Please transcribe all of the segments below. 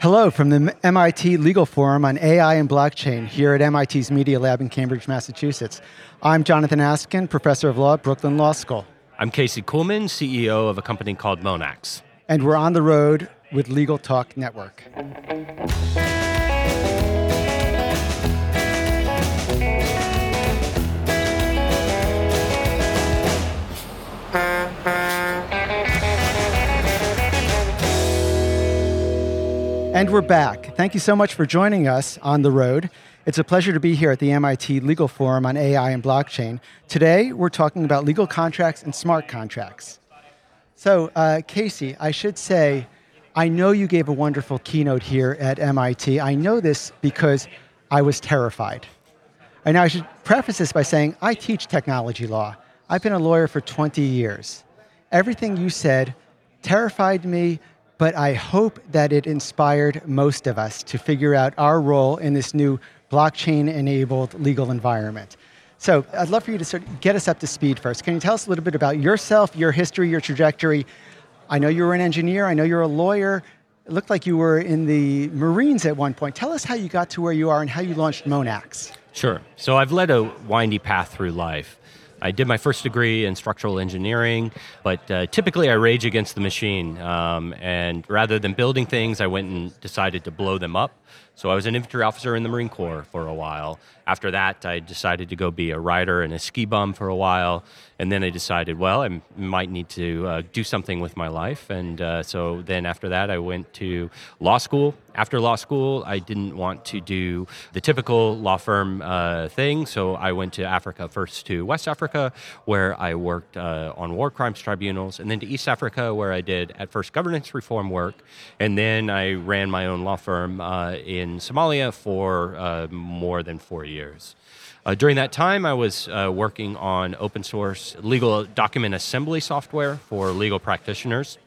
Hello from the MIT Legal Forum on AI and blockchain here at MIT's Media Lab in Cambridge, Massachusetts. I'm Jonathan Askin, professor of law at Brooklyn Law School. I'm Casey Kuhlman, CEO of a company called Monax. And we're on the road with Legal Talk Network. And we're back. Thank you so much for joining us on the road. It's a pleasure to be here at the MIT Legal Forum on AI and blockchain. Today, we're talking about legal contracts and smart contracts. So, uh, Casey, I should say, I know you gave a wonderful keynote here at MIT. I know this because I was terrified. And I should preface this by saying I teach technology law. I've been a lawyer for 20 years. Everything you said terrified me but I hope that it inspired most of us to figure out our role in this new blockchain enabled legal environment. So I'd love for you to sort of get us up to speed first. Can you tell us a little bit about yourself, your history, your trajectory? I know you were an engineer, I know you're a lawyer. It looked like you were in the Marines at one point. Tell us how you got to where you are and how you launched Monax. Sure. So I've led a windy path through life. I did my first degree in structural engineering, but uh, typically I rage against the machine. Um, and rather than building things, I went and decided to blow them up. So I was an infantry officer in the Marine Corps for a while. After that, I decided to go be a rider and a ski bum for a while. And then I decided, well, I might need to uh, do something with my life. And uh, so then after that, I went to law school. After law school, I didn't want to do the typical law firm uh, thing. So I went to Africa, first to West Africa, where I worked uh, on war crimes tribunals, and then to East Africa, where I did at first governance reform work. And then I ran my own law firm uh, in Somalia for uh, more than four years. Uh, during that time, I was uh, working on open source legal document assembly software for legal practitioners.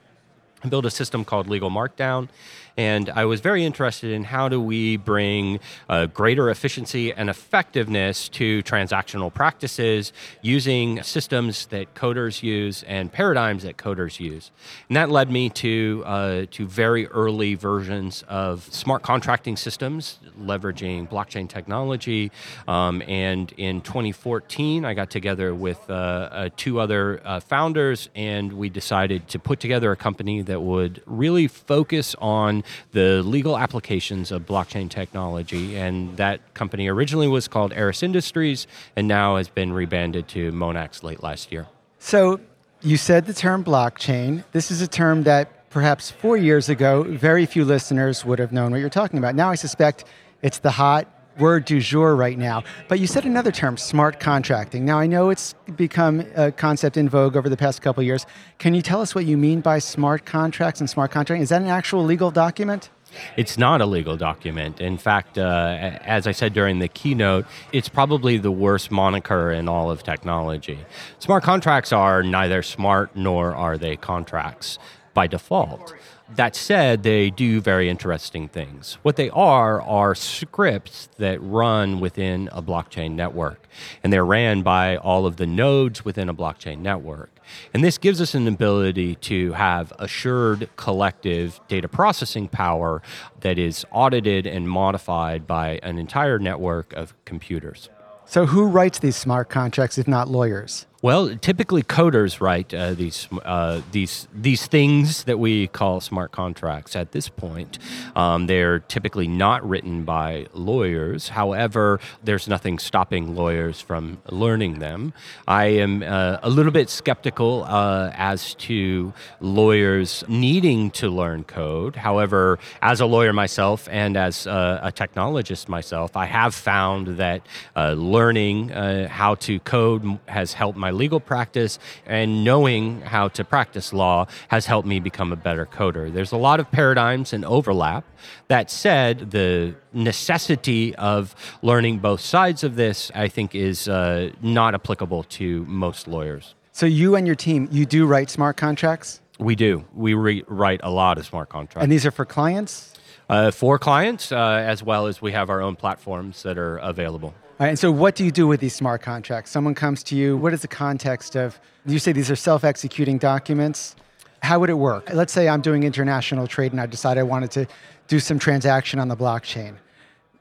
I built a system called Legal Markdown, and I was very interested in how do we bring uh, greater efficiency and effectiveness to transactional practices using systems that coders use and paradigms that coders use. And that led me to, uh, to very early versions of smart contracting systems, leveraging blockchain technology. Um, and in 2014, I got together with uh, uh two other uh, founders, and we decided to put together a company that would really focus on the legal applications of blockchain technology. And that company originally was called Eris Industries and now has been rebanded to Monax late last year. So you said the term blockchain. This is a term that perhaps four years ago, very few listeners would have known what you're talking about. Now I suspect it's the hot word du jour right now. But you said another term, smart contracting. Now, I know it's become a concept in vogue over the past couple years. Can you tell us what you mean by smart contracts and smart contracting? Is that an actual legal document? It's not a legal document. In fact, uh, as I said during the keynote, it's probably the worst moniker in all of technology. Smart contracts are neither smart nor are they contracts by default. That said, they do very interesting things. What they are are scripts that run within a blockchain network, and they're ran by all of the nodes within a blockchain network. And this gives us an ability to have assured collective data processing power that is audited and modified by an entire network of computers. So, who writes these smart contracts if not lawyers? Well, typically coders write uh, these uh, these these things that we call smart contracts. At this point, um, they're typically not written by lawyers. However, there's nothing stopping lawyers from learning them. I am uh, a little bit skeptical uh, as to lawyers needing to learn code. However, as a lawyer myself and as uh, a technologist myself, I have found that uh, learning how to code has helped my legal practice and knowing how to practice law has helped me become a better coder. There's a lot of paradigms and overlap. That said, the necessity of learning both sides of this, I think, is uh, not applicable to most lawyers. So, you and your team, you do write smart contracts? We do. We re- write a lot of smart contracts. And these are for clients? Uh, for clients, uh, as well as we have our own platforms that are available. And so, what do you do with these smart contracts? Someone comes to you. What is the context of? You say these are self-executing documents. How would it work? Let's say I'm doing international trade and I decide I wanted to do some transaction on the blockchain.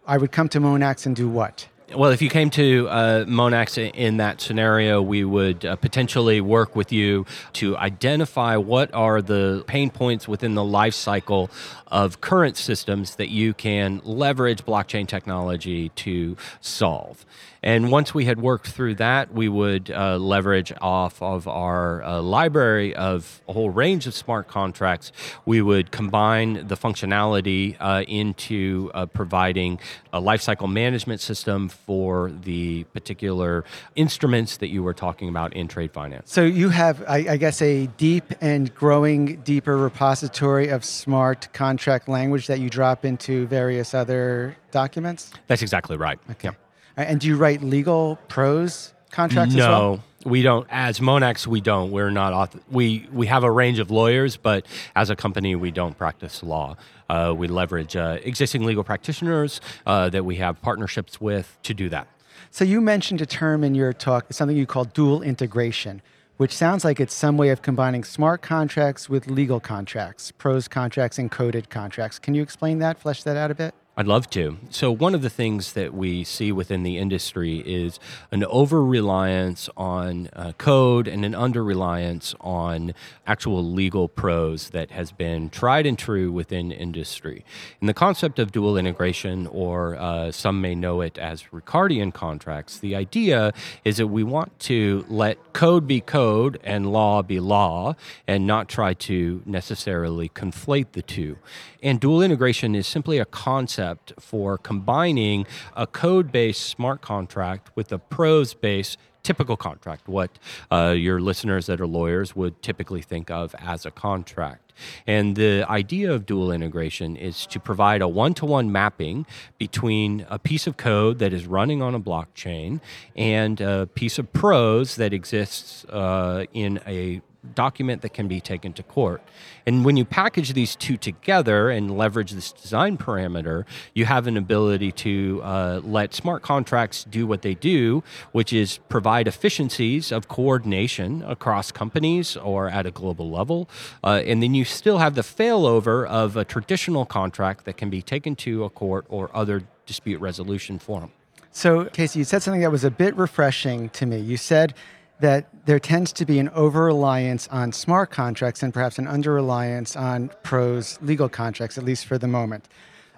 I would come to Monax and do what? Well, if you came to uh, Monax in that scenario, we would uh, potentially work with you to identify what are the pain points within the life cycle of current systems that you can leverage blockchain technology to solve. And once we had worked through that, we would uh, leverage off of our uh, library of a whole range of smart contracts. We would combine the functionality uh, into uh, providing a lifecycle management system for the particular instruments that you were talking about in trade finance. So you have, I, I guess, a deep and growing deeper repository of smart contract language that you drop into various other documents? That's exactly right. Okay. And do you write legal prose contracts no, as well? No, we don't. As Monax, we don't. We're not. Author- we we have a range of lawyers, but as a company, we don't practice law. Uh, we leverage uh, existing legal practitioners uh, that we have partnerships with to do that. So you mentioned a term in your talk, something you call dual integration, which sounds like it's some way of combining smart contracts with legal contracts, prose contracts, and coded contracts. Can you explain that? Flesh that out a bit. I'd love to. So, one of the things that we see within the industry is an over reliance on uh, code and an under reliance on actual legal prose that has been tried and true within industry. And the concept of dual integration, or uh, some may know it as Ricardian contracts, the idea is that we want to let code be code and law be law and not try to necessarily conflate the two. And dual integration is simply a concept for combining a code based smart contract with a prose based typical contract, what uh, your listeners that are lawyers would typically think of as a contract. And the idea of dual integration is to provide a one to one mapping between a piece of code that is running on a blockchain and a piece of prose that exists uh, in a document that can be taken to court. And when you package these two together and leverage this design parameter, you have an ability to uh, let smart contracts do what they do, which is provide efficiencies of coordination across companies or at a global level. Uh, and then you still have the failover of a traditional contract that can be taken to a court or other dispute resolution forum. So, Casey, you said something that was a bit refreshing to me. You said that there tends to be an over reliance on smart contracts and perhaps an under reliance on prose legal contracts, at least for the moment.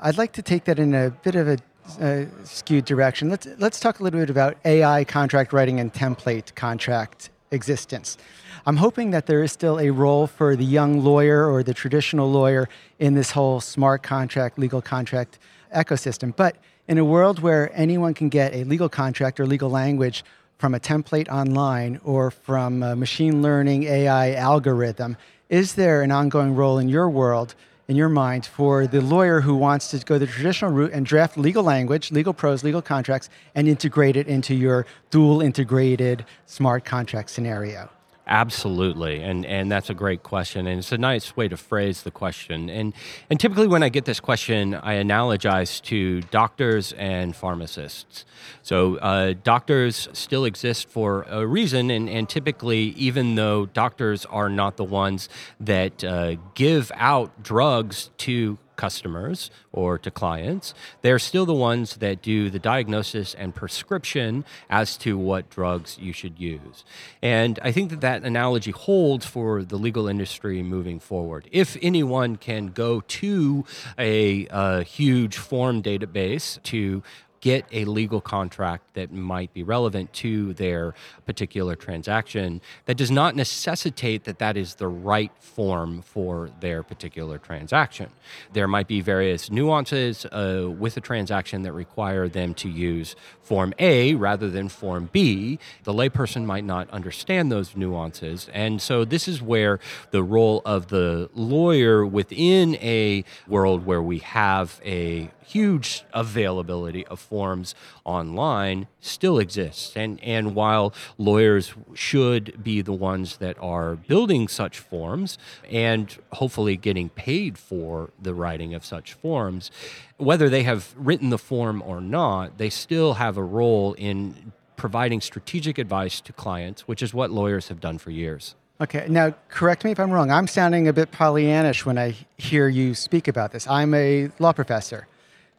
I'd like to take that in a bit of a uh, skewed direction. Let's, let's talk a little bit about AI contract writing and template contract existence. I'm hoping that there is still a role for the young lawyer or the traditional lawyer in this whole smart contract, legal contract ecosystem. But in a world where anyone can get a legal contract or legal language from a template online or from a machine learning AI algorithm. Is there an ongoing role in your world, in your mind, for the lawyer who wants to go the traditional route and draft legal language, legal prose, legal contracts, and integrate it into your dual integrated smart contract scenario? Absolutely, and and that's a great question, and it's a nice way to phrase the question. And and typically, when I get this question, I analogize to doctors and pharmacists. So uh, doctors still exist for a reason, and and typically, even though doctors are not the ones that uh, give out drugs to customers or to clients, they're still the ones that do the diagnosis and prescription as to what drugs you should use. And I think that that analogy holds for the legal industry moving forward. If anyone can go to a, a huge form database to get a legal contract that might be relevant to their particular transaction that does not necessitate that that is the right form for their particular transaction. There might be various nuances uh, with a transaction that require them to use Form A rather than Form B. The layperson might not understand those nuances. And so this is where the role of the lawyer within a world where we have a huge availability of forms online still exists. And, and while lawyers should be the ones that are building such forms and hopefully getting paid for the writing of such forms, whether they have written the form or not, they still have a role in providing strategic advice to clients, which is what lawyers have done for years. Okay, now correct me if I'm wrong. I'm sounding a bit Pollyannish when I hear you speak about this. I'm a law professor.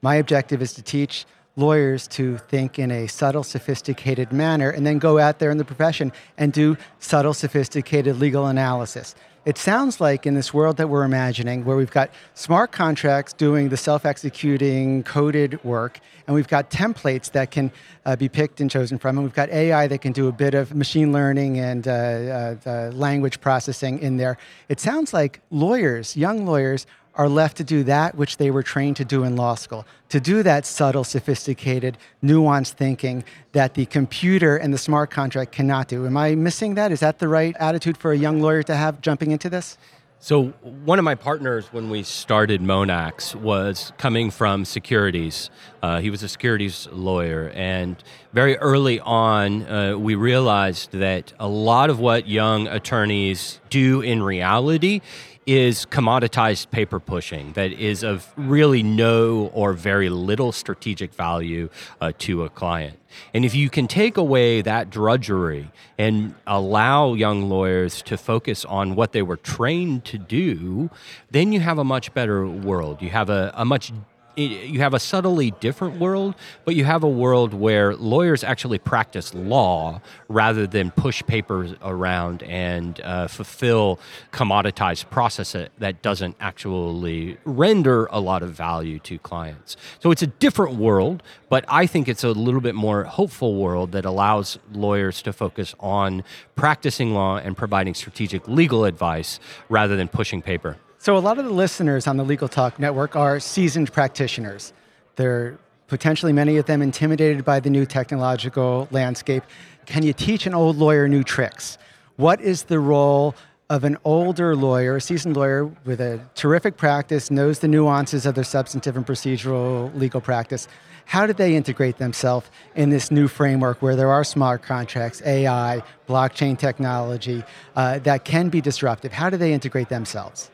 My objective is to teach lawyers to think in a subtle, sophisticated manner and then go out there in the profession and do subtle, sophisticated legal analysis. It sounds like in this world that we're imagining, where we've got smart contracts doing the self executing coded work, and we've got templates that can uh, be picked and chosen from, and we've got AI that can do a bit of machine learning and uh, uh, language processing in there. It sounds like lawyers, young lawyers, are left to do that which they were trained to do in law school, to do that subtle, sophisticated, nuanced thinking that the computer and the smart contract cannot do. Am I missing that? Is that the right attitude for a young lawyer to have jumping into this? So, one of my partners when we started Monax was coming from securities. Uh, he was a securities lawyer. And very early on, uh, we realized that a lot of what young attorneys do in reality is commoditized paper pushing that is of really no or very little strategic value uh, to a client. And if you can take away that drudgery and allow young lawyers to focus on what they were trained to do, then you have a much better world. You have a, a much you have a subtly different world, but you have a world where lawyers actually practice law rather than push papers around and uh, fulfill commoditized process that doesn't actually render a lot of value to clients. So it's a different world, but I think it's a little bit more hopeful world that allows lawyers to focus on practicing law and providing strategic legal advice rather than pushing paper. So, a lot of the listeners on the Legal Talk Network are seasoned practitioners. They're potentially many of them intimidated by the new technological landscape. Can you teach an old lawyer new tricks? What is the role of an older lawyer, a seasoned lawyer with a terrific practice, knows the nuances of their substantive and procedural legal practice? How do they integrate themselves in this new framework where there are smart contracts, AI, blockchain technology uh, that can be disruptive? How do they integrate themselves?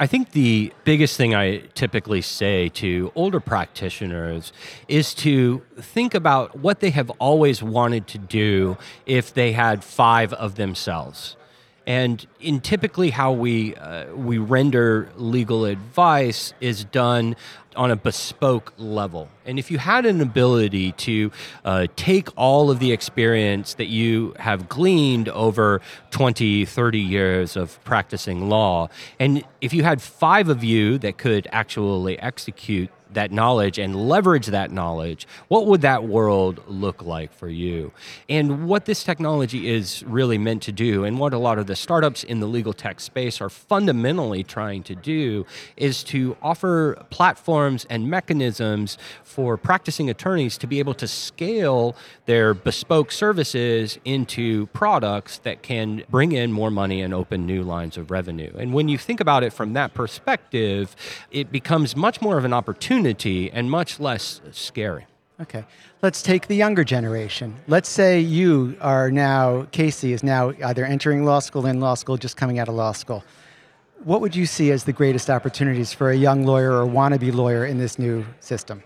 I think the biggest thing I typically say to older practitioners is to think about what they have always wanted to do if they had five of themselves. And in typically how we uh, we render legal advice is done on a bespoke level. And if you had an ability to uh, take all of the experience that you have gleaned over 20, 30 years of practicing law, and if you had five of you that could actually execute that knowledge and leverage that knowledge, what would that world look like for you? And what this technology is really meant to do, and what a lot of the startups in the legal tech space are fundamentally trying to do, is to offer platforms and mechanisms for practicing attorneys to be able to scale their bespoke services into products that can bring in more money and open new lines of revenue. And when you think about it from that perspective, it becomes much more of an opportunity and much less scary. Okay. Let's take the younger generation. Let's say you are now, Casey is now either entering law school, in law school, just coming out of law school. What would you see as the greatest opportunities for a young lawyer or wannabe lawyer in this new system?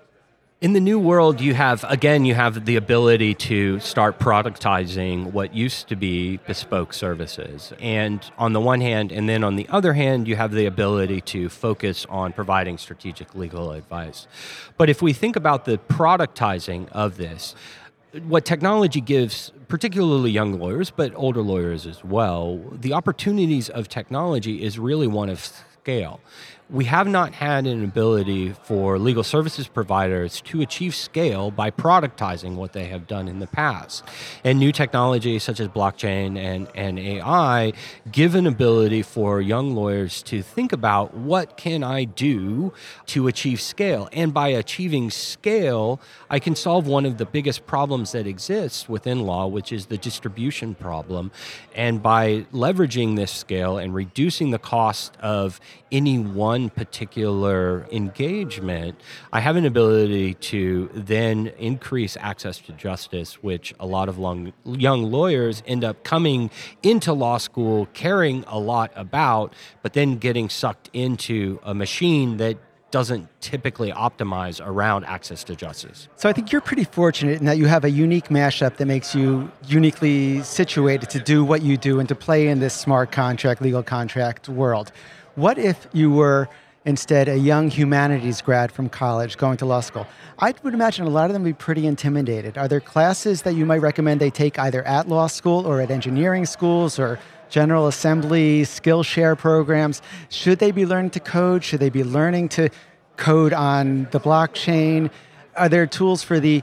In the new world, you have, again, you have the ability to start productizing what used to be bespoke services. And on the one hand, and then on the other hand, you have the ability to focus on providing strategic legal advice. But if we think about the productizing of this, what technology gives particularly young lawyers but older lawyers as well the opportunities of technology is really one of scale we have not had an ability for legal services providers to achieve scale by productizing what they have done in the past. And new technologies such as blockchain and, and AI give an ability for young lawyers to think about what can I do to achieve scale. And by achieving scale, I can solve one of the biggest problems that exists within law, which is the distribution problem. And by leveraging this scale and reducing the cost of any one one particular engagement, I have an ability to then increase access to justice, which a lot of long, young lawyers end up coming into law school caring a lot about, but then getting sucked into a machine that doesn't typically optimize around access to justice. So I think you're pretty fortunate in that you have a unique mashup that makes you uniquely situated to do what you do and to play in this smart contract, legal contract world. What if you were instead a young humanities grad from college going to law school? I would imagine a lot of them would be pretty intimidated. Are there classes that you might recommend they take either at law school or at engineering schools or General Assembly, Skillshare programs. Should they be learning to code? Should they be learning to code on the blockchain? Are there tools for the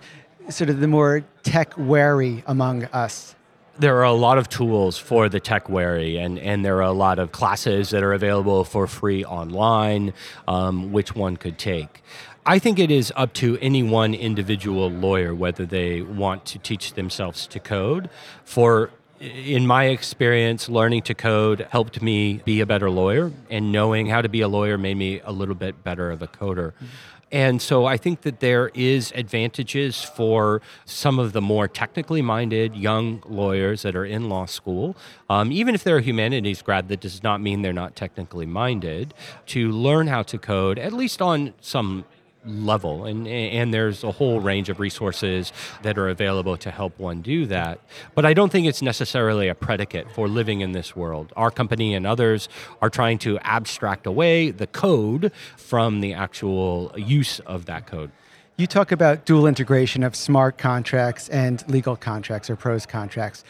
sort of the more tech wary among us? There are a lot of tools for the tech wary, and, and there are a lot of classes that are available for free online, um, which one could take. I think it is up to any one individual lawyer whether they want to teach themselves to code. For in my experience, learning to code helped me be a better lawyer, and knowing how to be a lawyer made me a little bit better of a coder. Mm-hmm. And so I think that there is advantages for some of the more technically minded young lawyers that are in law school. Um, even if they're a humanities grad, that does not mean they're not technically minded to learn how to code, at least on some level. And and there's a whole range of resources that are available to help one do that. But i don't think it's necessarily a predicate for living in this world. Our company and others are trying to abstract away the code from the actual use of that code. You talk about dual integration of smart contracts and legal contracts or prose contracts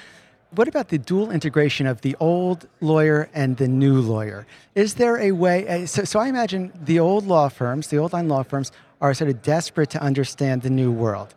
what about the dual integration of the old lawyer and the new lawyer? Is there a way? Uh, so, so I imagine the old law firms, the old line law firms, are sort of desperate to understand the new world.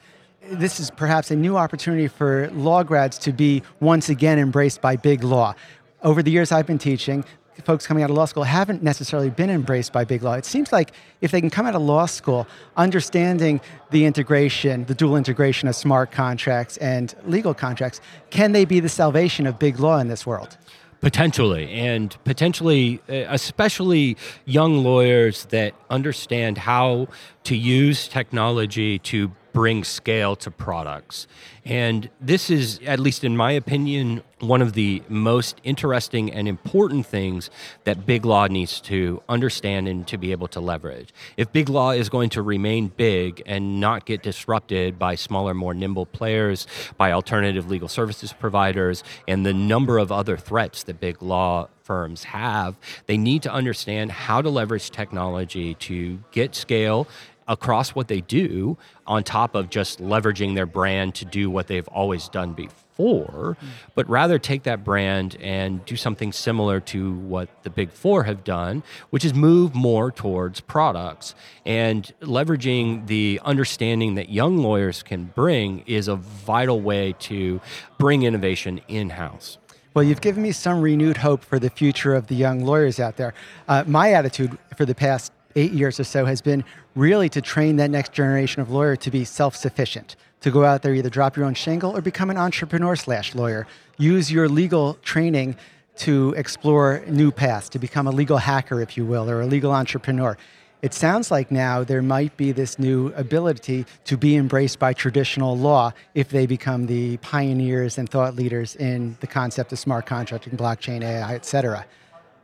This is perhaps a new opportunity for law grads to be once again embraced by big law. Over the years I've been teaching, folks coming out of law school haven't necessarily been embraced by big law. It seems like if they can come out of law school understanding the integration, the dual integration of smart contracts and legal contracts, can they be the salvation of big law in this world? Potentially, and potentially, uh, especially young lawyers that understand how to use technology to bring scale to products. And this is, at least in my opinion, one of the most interesting and important things that big law needs to understand and to be able to leverage. If big law is going to remain big and not get disrupted by smaller, more nimble players, by alternative legal services providers, and the number of other threats that big law firms have, they need to understand how to leverage technology to get scale across what they do on top of just leveraging their brand to do what they've always done before, mm. but rather take that brand and do something similar to what the big four have done, which is move more towards products. And leveraging the understanding that young lawyers can bring is a vital way to bring innovation in house. Well, you've given me some renewed hope for the future of the young lawyers out there. Uh, my attitude for the past eight years or so has been really to train that next generation of lawyer to be self-sufficient, to go out there, either drop your own shingle or become an entrepreneur slash lawyer. Use your legal training to explore new paths, to become a legal hacker, if you will, or a legal entrepreneur. It sounds like now there might be this new ability to be embraced by traditional law if they become the pioneers and thought leaders in the concept of smart contracting, blockchain, AI, et cetera.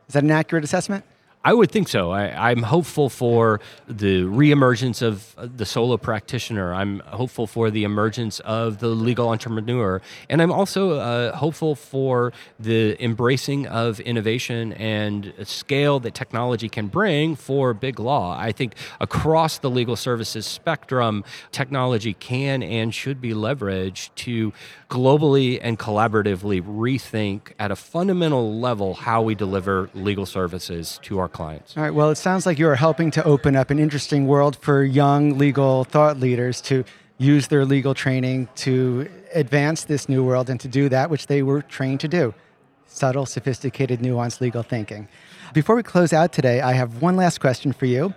Is that an accurate assessment? I would think so. I, am hopeful for the reemergence of the solo practitioner. I'm hopeful for the emergence of the legal entrepreneur. And I'm also uh, hopeful for the embracing of innovation and scale that technology can bring for big law. I think across the legal services spectrum, technology can and should be leveraged to globally and collaboratively rethink at a fundamental level how we deliver legal services to our clients. All right, well, it sounds like you are helping to open up an interesting world for young legal thought leaders to use their legal training to advance this new world and to do that which they were trained to do subtle, sophisticated, nuanced legal thinking. Before we close out today, I have one last question for you.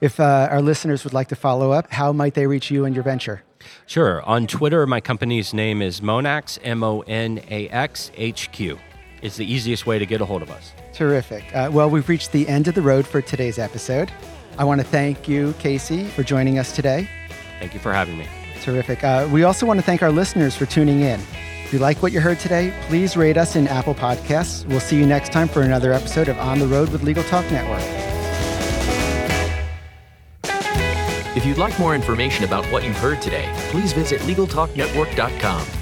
If uh, our listeners would like to follow up, how might they reach you and your venture? Sure. On Twitter, my company's name is Monax, M O N A X H Q. It's the easiest way to get a hold of us. Terrific. Uh, well, we've reached the end of the road for today's episode. I want to thank you, Casey, for joining us today. Thank you for having me. Terrific. Uh, we also want to thank our listeners for tuning in. If you like what you heard today, please rate us in Apple Podcasts. We'll see you next time for another episode of On the Road with Legal Talk Network. If you'd like more information about what you've heard today, please visit LegalTalkNetwork.com.